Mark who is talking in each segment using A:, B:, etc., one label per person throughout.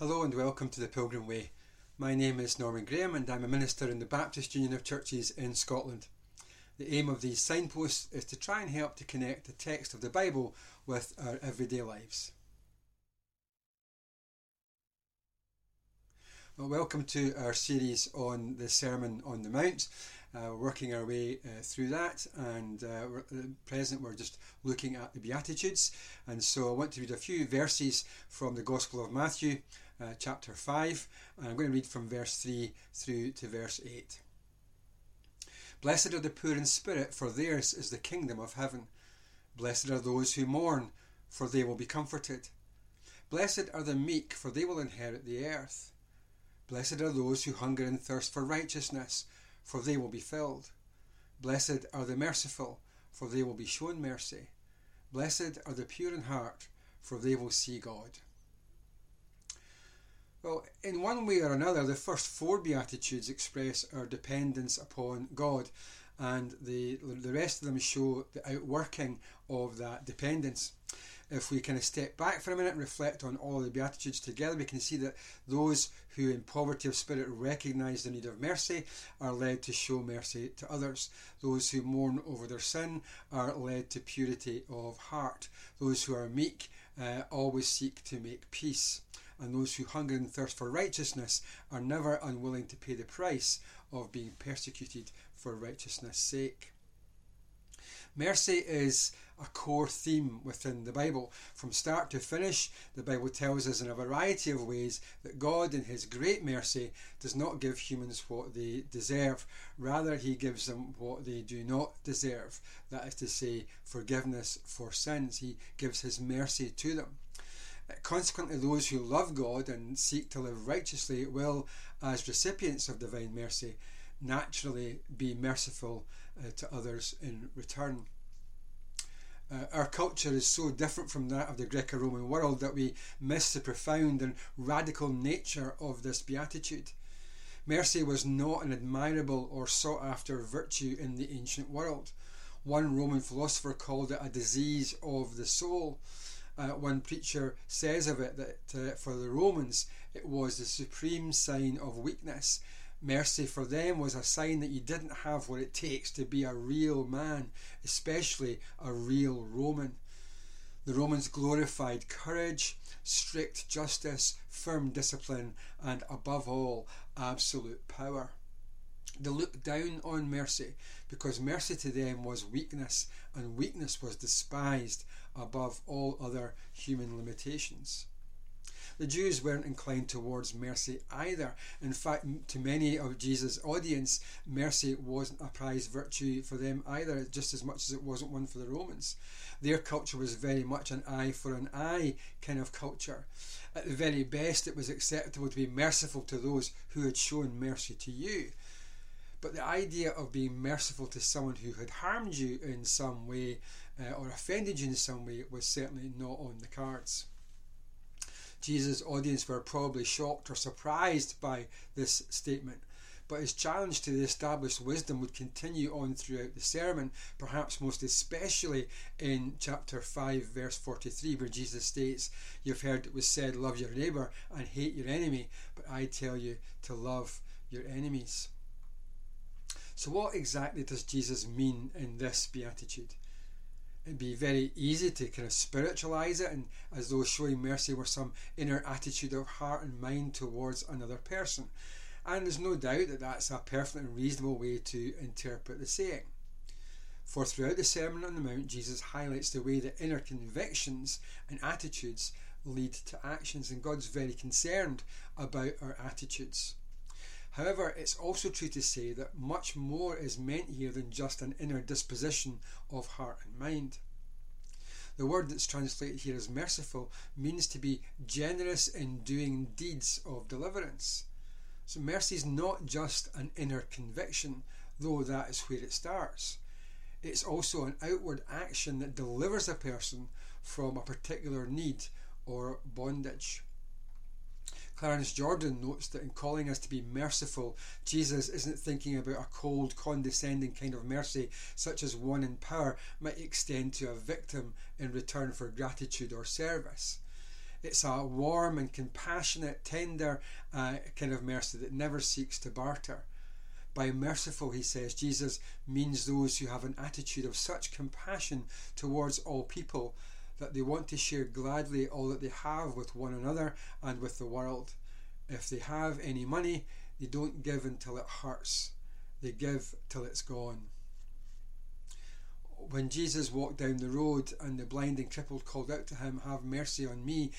A: Hello and welcome to the Pilgrim Way. My name is Norman Graham and I'm a minister in the Baptist Union of Churches in Scotland. The aim of these signposts is to try and help to connect the text of the Bible with our everyday lives. Well, welcome to our series on the Sermon on the Mount. Uh, we're working our way uh, through that, and uh, at present we're just looking at the Beatitudes. And so I want to read a few verses from the Gospel of Matthew, uh, chapter 5, and I'm going to read from verse 3 through to verse 8. Blessed are the poor in spirit, for theirs is the kingdom of heaven. Blessed are those who mourn, for they will be comforted. Blessed are the meek, for they will inherit the earth. Blessed are those who hunger and thirst for righteousness, for they will be filled. Blessed are the merciful, for they will be shown mercy. Blessed are the pure in heart, for they will see God. Well, in one way or another, the first four Beatitudes express our dependence upon God, and the, the rest of them show the outworking of that dependence. If we kind of step back for a minute and reflect on all the Beatitudes together, we can see that those who in poverty of spirit recognize the need of mercy are led to show mercy to others. Those who mourn over their sin are led to purity of heart. Those who are meek uh, always seek to make peace and those who hunger and thirst for righteousness are never unwilling to pay the price of being persecuted for righteousness' sake. Mercy is a core theme within the Bible. From start to finish, the Bible tells us in a variety of ways that God, in His great mercy, does not give humans what they deserve. Rather, He gives them what they do not deserve. That is to say, forgiveness for sins. He gives His mercy to them. Consequently, those who love God and seek to live righteously will, as recipients of divine mercy, naturally be merciful uh, to others in return. Uh, our culture is so different from that of the Greco Roman world that we miss the profound and radical nature of this beatitude. Mercy was not an admirable or sought after virtue in the ancient world. One Roman philosopher called it a disease of the soul uh, one preacher says of it that uh, for the Romans it was the supreme sign of weakness. Mercy for them was a sign that you didn't have what it takes to be a real man, especially a real Roman. The Romans glorified courage, strict justice, firm discipline, and above all, absolute power. They looked down on mercy because mercy to them was weakness, and weakness was despised above all other human limitations. The Jews weren't inclined towards mercy either. In fact, to many of Jesus' audience, mercy wasn't a prized virtue for them either, just as much as it wasn't one for the Romans. Their culture was very much an eye for an eye kind of culture. At the very best, it was acceptable to be merciful to those who had shown mercy to you. But the idea of being merciful to someone who had harmed you in some way uh, or offended you in some way was certainly not on the cards. Jesus' audience were probably shocked or surprised by this statement, but his challenge to the established wisdom would continue on throughout the sermon, perhaps most especially in chapter 5, verse 43, where Jesus states, You've heard it was said, Love your neighbour and hate your enemy, but I tell you to love your enemies. So, what exactly does Jesus mean in this beatitude? It'd be very easy to kind of spiritualize it and as though showing mercy were some inner attitude of heart and mind towards another person. And there's no doubt that that's a perfectly reasonable way to interpret the saying. For throughout the Sermon on the Mount, Jesus highlights the way that inner convictions and attitudes lead to actions, and God's very concerned about our attitudes. However, it's also true to say that much more is meant here than just an inner disposition of heart and mind. The word that's translated here as merciful means to be generous in doing deeds of deliverance. So, mercy is not just an inner conviction, though that is where it starts. It's also an outward action that delivers a person from a particular need or bondage. Clarence Jordan notes that in calling us to be merciful, Jesus isn't thinking about a cold, condescending kind of mercy, such as one in power might extend to a victim in return for gratitude or service. It's a warm and compassionate, tender uh, kind of mercy that never seeks to barter. By merciful, he says, Jesus means those who have an attitude of such compassion towards all people that they want to share gladly all that they have with one another and with the world. If they have any money, they don't give until it hurts, they give till it's gone. When Jesus walked down the road and the blind and crippled called out to him, Have mercy on me,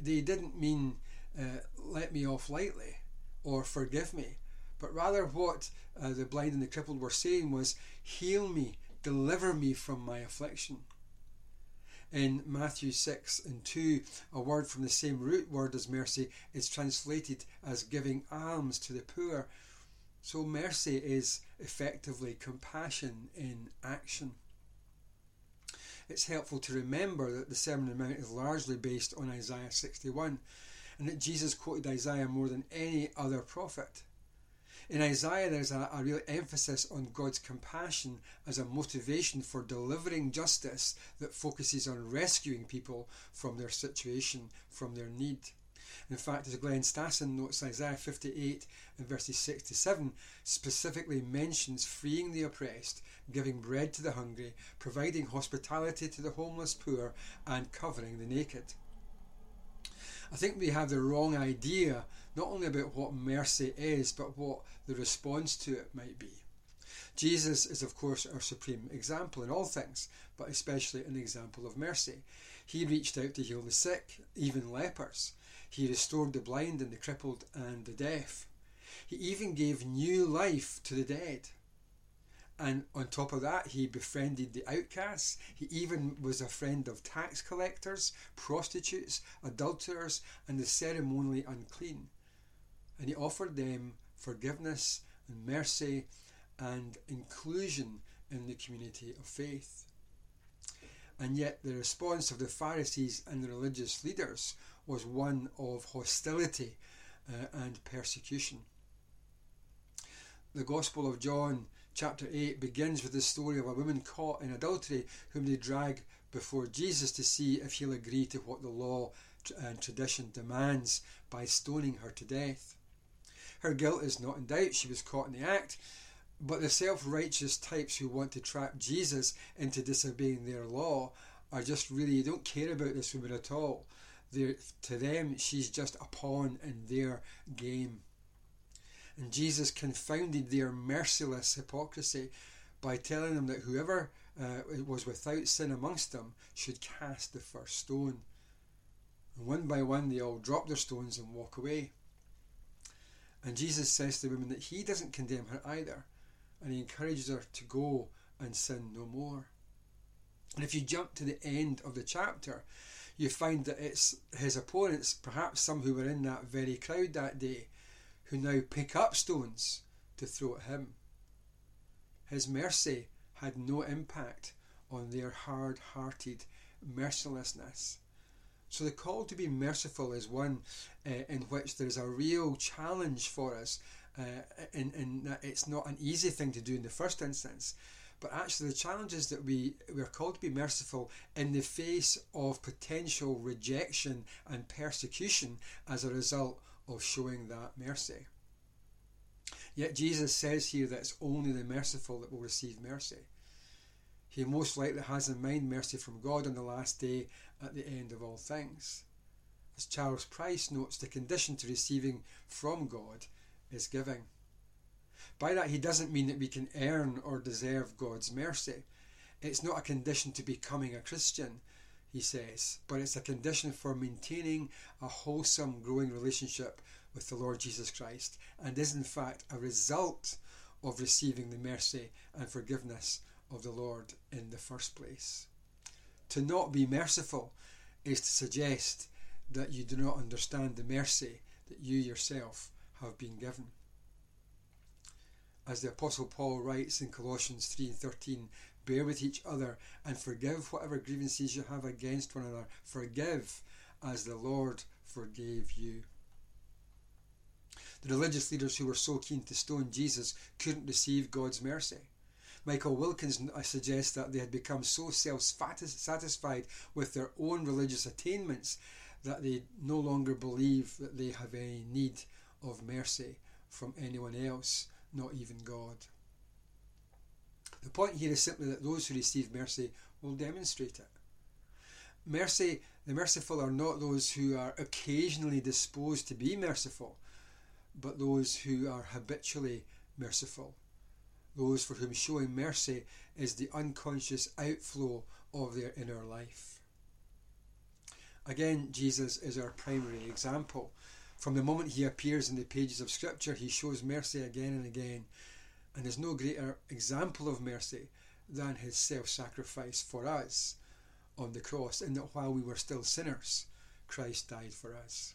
A: they didn't mean, uh, Let me off lightly or forgive me. But rather, what uh, the blind and the crippled were saying was, Heal me, deliver me from my affliction. In Matthew 6 and 2, a word from the same root word as mercy is translated as giving alms to the poor. So, mercy is effectively compassion in action. It's helpful to remember that the Sermon on the Mount is largely based on Isaiah 61 and that Jesus quoted Isaiah more than any other prophet. In Isaiah, there's a, a real emphasis on God's compassion as a motivation for delivering justice that focuses on rescuing people from their situation, from their need. In fact, as Glenn Stassen notes, Isaiah 58 and verses 6 to 7 specifically mentions freeing the oppressed, giving bread to the hungry, providing hospitality to the homeless poor, and covering the naked. I think we have the wrong idea not only about what mercy is, but what the response to it might be. Jesus is, of course, our supreme example in all things, but especially an example of mercy. He reached out to heal the sick, even lepers. He restored the blind and the crippled and the deaf. He even gave new life to the dead. And on top of that, he befriended the outcasts. He even was a friend of tax collectors, prostitutes, adulterers, and the ceremonially unclean. And he offered them forgiveness and mercy and inclusion in the community of faith. And yet, the response of the Pharisees and the religious leaders was one of hostility uh, and persecution. The Gospel of John chapter 8 begins with the story of a woman caught in adultery whom they drag before Jesus to see if he'll agree to what the law and tradition demands by stoning her to death. Her guilt is not in doubt, she was caught in the act, but the self righteous types who want to trap Jesus into disobeying their law are just really don't care about this woman at all. They're, to them, she's just a pawn in their game. And Jesus confounded their merciless hypocrisy by telling them that whoever uh, was without sin amongst them should cast the first stone. And one by one, they all drop their stones and walk away. And Jesus says to the woman that he doesn't condemn her either, and he encourages her to go and sin no more. And if you jump to the end of the chapter, you find that it's his opponents, perhaps some who were in that very crowd that day, who now pick up stones to throw at him. His mercy had no impact on their hard hearted mercilessness. So the call to be merciful is one uh, in which there is a real challenge for us, uh, in, in that it's not an easy thing to do in the first instance. But actually, the challenge is that we, we're called to be merciful in the face of potential rejection and persecution as a result of showing that mercy. Yet Jesus says here that it's only the merciful that will receive mercy. He most likely has in mind mercy from God on the last day at the end of all things. As Charles Price notes, the condition to receiving from God is giving. By that, he doesn't mean that we can earn or deserve God's mercy. It's not a condition to becoming a Christian he says, but it's a condition for maintaining a wholesome, growing relationship with the Lord Jesus Christ, and is in fact a result of receiving the mercy and forgiveness of the Lord in the first place. To not be merciful is to suggest that you do not understand the mercy that you yourself have been given. As the Apostle Paul writes in Colossians 3 and 13, bear with each other, and forgive whatever grievances you have against one another. Forgive as the Lord forgave you. The religious leaders who were so keen to stone Jesus couldn't receive God's mercy. Michael Wilkins suggests that they had become so self satisfied with their own religious attainments that they no longer believe that they have any need of mercy from anyone else, not even God. The point here is simply that those who receive mercy will demonstrate it. Mercy, the merciful are not those who are occasionally disposed to be merciful, but those who are habitually merciful. Those for whom showing mercy is the unconscious outflow of their inner life. Again, Jesus is our primary example. From the moment he appears in the pages of Scripture, he shows mercy again and again, and there's no greater example of mercy than his self sacrifice for us on the cross, in that while we were still sinners, Christ died for us.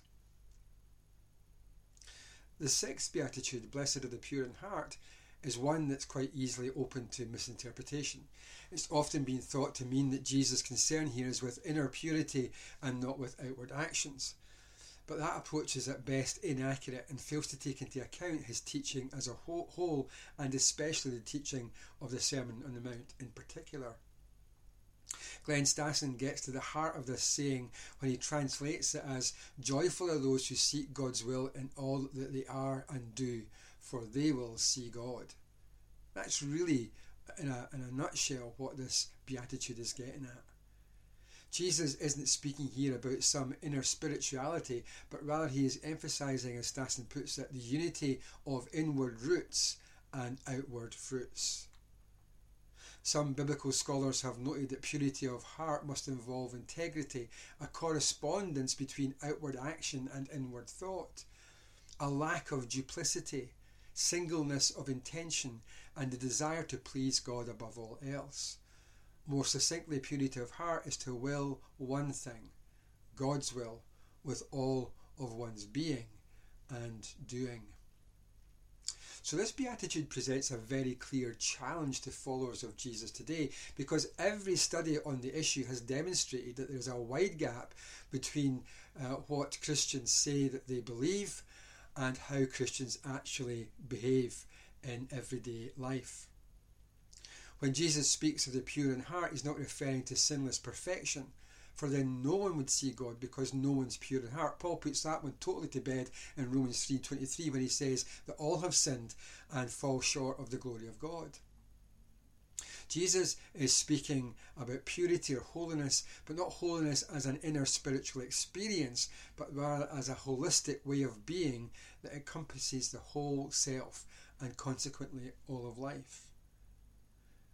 A: The sixth beatitude, blessed are the pure in heart, is one that's quite easily open to misinterpretation. It's often been thought to mean that Jesus' concern here is with inner purity and not with outward actions. But that approach is at best inaccurate and fails to take into account his teaching as a whole and especially the teaching of the Sermon on the Mount in particular. Glenn Stassen gets to the heart of this saying when he translates it as Joyful are those who seek God's will in all that they are and do, for they will see God. That's really, in a, in a nutshell, what this beatitude is getting at. Jesus isn't speaking here about some inner spirituality, but rather he is emphasizing, as Stassen puts it, the unity of inward roots and outward fruits. Some biblical scholars have noted that purity of heart must involve integrity, a correspondence between outward action and inward thought, a lack of duplicity, singleness of intention, and the desire to please God above all else. More succinctly, purity of heart is to will one thing, God's will, with all of one's being and doing. So, this beatitude presents a very clear challenge to followers of Jesus today because every study on the issue has demonstrated that there's a wide gap between uh, what Christians say that they believe and how Christians actually behave in everyday life. When Jesus speaks of the pure in heart, he's not referring to sinless perfection for then no one would see God because no one's pure in heart. Paul puts that one totally to bed in Romans 3.23 when he says that all have sinned and fall short of the glory of God. Jesus is speaking about purity or holiness, but not holiness as an inner spiritual experience, but rather as a holistic way of being that encompasses the whole self and consequently all of life.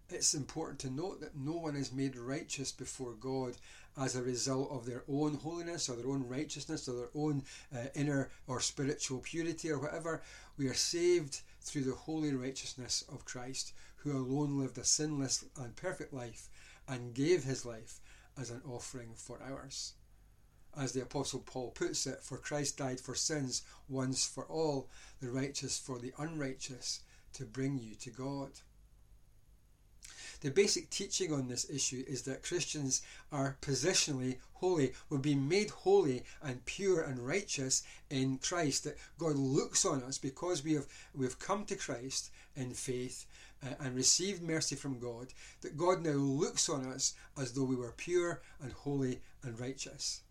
A: It's important to note that no one is made righteous before God as a result of their own holiness or their own righteousness or their own uh, inner or spiritual purity or whatever. We are saved through the holy righteousness of Christ, who alone lived a sinless and perfect life and gave his life as an offering for ours. As the Apostle Paul puts it, for Christ died for sins once for all, the righteous for the unrighteous, to bring you to God. The basic teaching on this issue is that Christians are positionally holy. We're being made holy and pure and righteous in Christ. That God looks on us because we have we've come to Christ in faith uh, and received mercy from God. That God now looks on us as though we were pure and holy and righteous.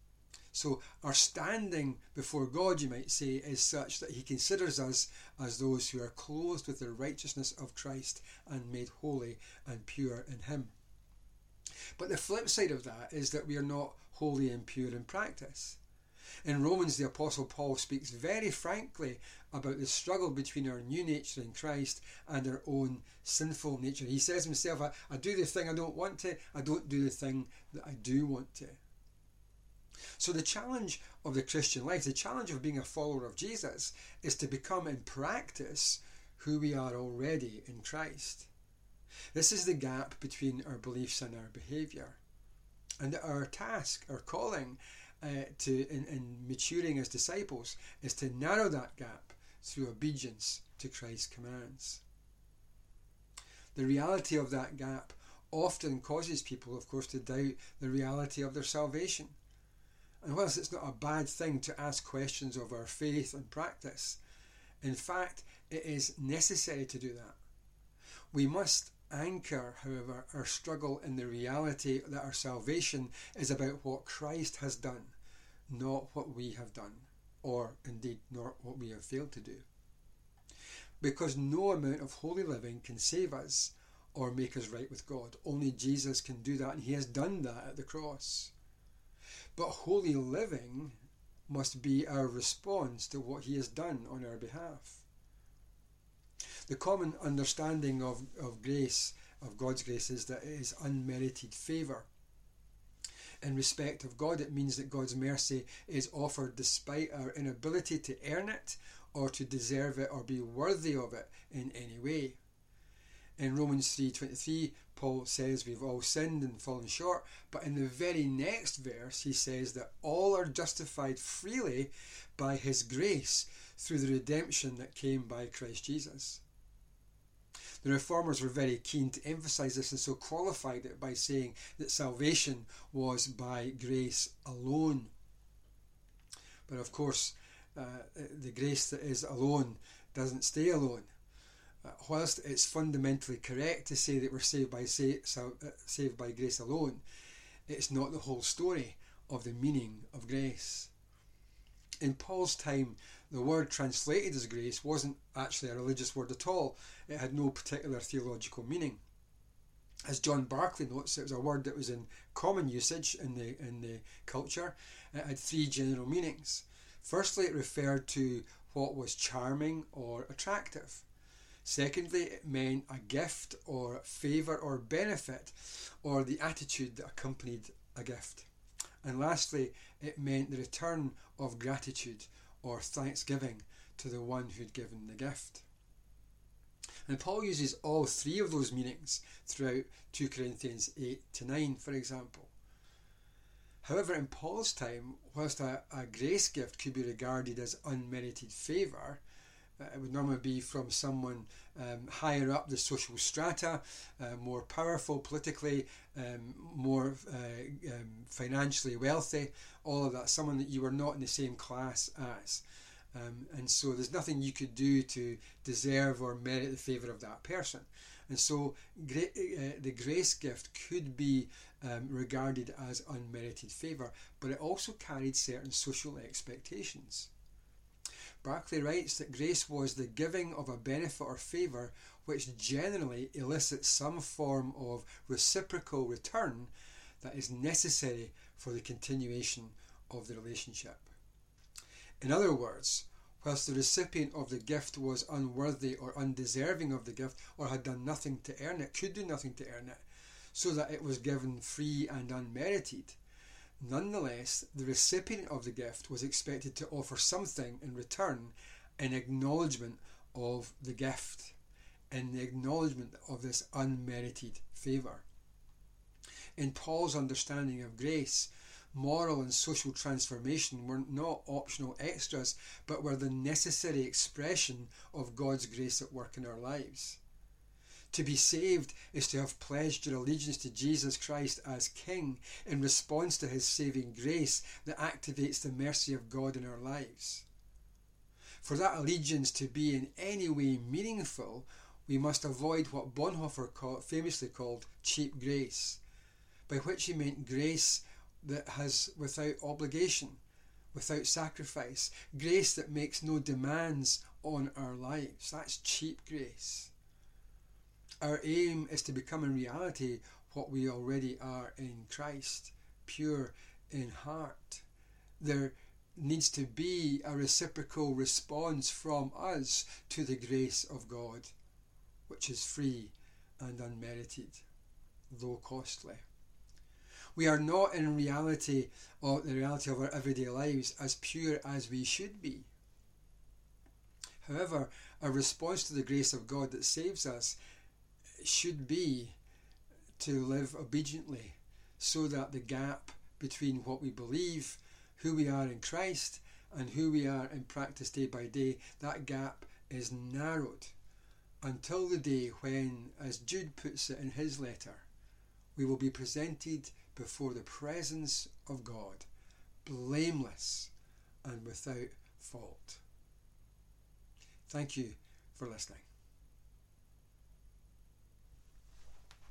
A: So our standing before God, you might say, is such that He considers us as those who are clothed with the righteousness of Christ and made holy and pure in Him. But the flip side of that is that we are not holy and pure in practice. In Romans, the Apostle Paul speaks very frankly about the struggle between our new nature in Christ and our own sinful nature. He says himself, I, I do the thing I don't want to, I don't do the thing that I do want to. So, the challenge of the Christian life, the challenge of being a follower of Jesus, is to become in practice who we are already in Christ. This is the gap between our beliefs and our behaviour. And our task, our calling uh, to in, in maturing as disciples is to narrow that gap through obedience to Christ's commands. The reality of that gap often causes people, of course, to doubt the reality of their salvation. And whilst it's not a bad thing to ask questions of our faith and practice, in fact, it is necessary to do that. We must anchor, however, our struggle in the reality that our salvation is about what Christ has done, not what we have done, or indeed not what we have failed to do. Because no amount of holy living can save us or make us right with God. Only Jesus can do that, and He has done that at the cross. But holy living must be our response to what He has done on our behalf. The common understanding of, of grace, of God's grace, is that it is unmerited favour. In respect of God, it means that God's mercy is offered despite our inability to earn it or to deserve it or be worthy of it in any way. In Romans 3:23, Paul says we've all sinned and fallen short, but in the very next verse he says that all are justified freely by his grace through the redemption that came by Christ Jesus. The reformers were very keen to emphasize this and so qualified it by saying that salvation was by grace alone. But of course, uh, the grace that is alone doesn't stay alone. Whilst it's fundamentally correct to say that we're saved by uh, saved by grace alone, it's not the whole story of the meaning of grace. In Paul's time, the word translated as grace wasn't actually a religious word at all. It had no particular theological meaning. As John Barclay notes, it was a word that was in common usage in the in the culture. It had three general meanings. Firstly, it referred to what was charming or attractive. Secondly, it meant a gift or favour or benefit or the attitude that accompanied a gift. And lastly, it meant the return of gratitude or thanksgiving to the one who'd given the gift. And Paul uses all three of those meanings throughout 2 Corinthians 8 to 9, for example. However, in Paul's time, whilst a, a grace gift could be regarded as unmerited favour, it would normally be from someone um, higher up the social strata, uh, more powerful politically, um, more uh, um, financially wealthy, all of that, someone that you were not in the same class as. Um, and so there's nothing you could do to deserve or merit the favour of that person. And so uh, the grace gift could be um, regarded as unmerited favour, but it also carried certain social expectations. Barclay writes that grace was the giving of a benefit or favour which generally elicits some form of reciprocal return that is necessary for the continuation of the relationship. In other words, whilst the recipient of the gift was unworthy or undeserving of the gift or had done nothing to earn it, could do nothing to earn it, so that it was given free and unmerited, Nonetheless, the recipient of the gift was expected to offer something in return in acknowledgement of the gift, in the acknowledgement of this unmerited favour. In Paul's understanding of grace, moral and social transformation were not optional extras, but were the necessary expression of God's grace at work in our lives. To be saved is to have pledged your allegiance to Jesus Christ as King in response to his saving grace that activates the mercy of God in our lives. For that allegiance to be in any way meaningful, we must avoid what Bonhoeffer famously called cheap grace, by which he meant grace that has without obligation, without sacrifice, grace that makes no demands on our lives. That's cheap grace. Our aim is to become in reality what we already are in Christ, pure in heart. There needs to be a reciprocal response from us to the grace of God, which is free and unmerited, though costly. We are not in reality or the reality of our everyday lives as pure as we should be. However, our response to the grace of God that saves us should be to live obediently so that the gap between what we believe, who we are in Christ, and who we are in practice day by day, that gap is narrowed until the day when, as Jude puts it in his letter, we will be presented before the presence of God, blameless and without fault. Thank you for listening.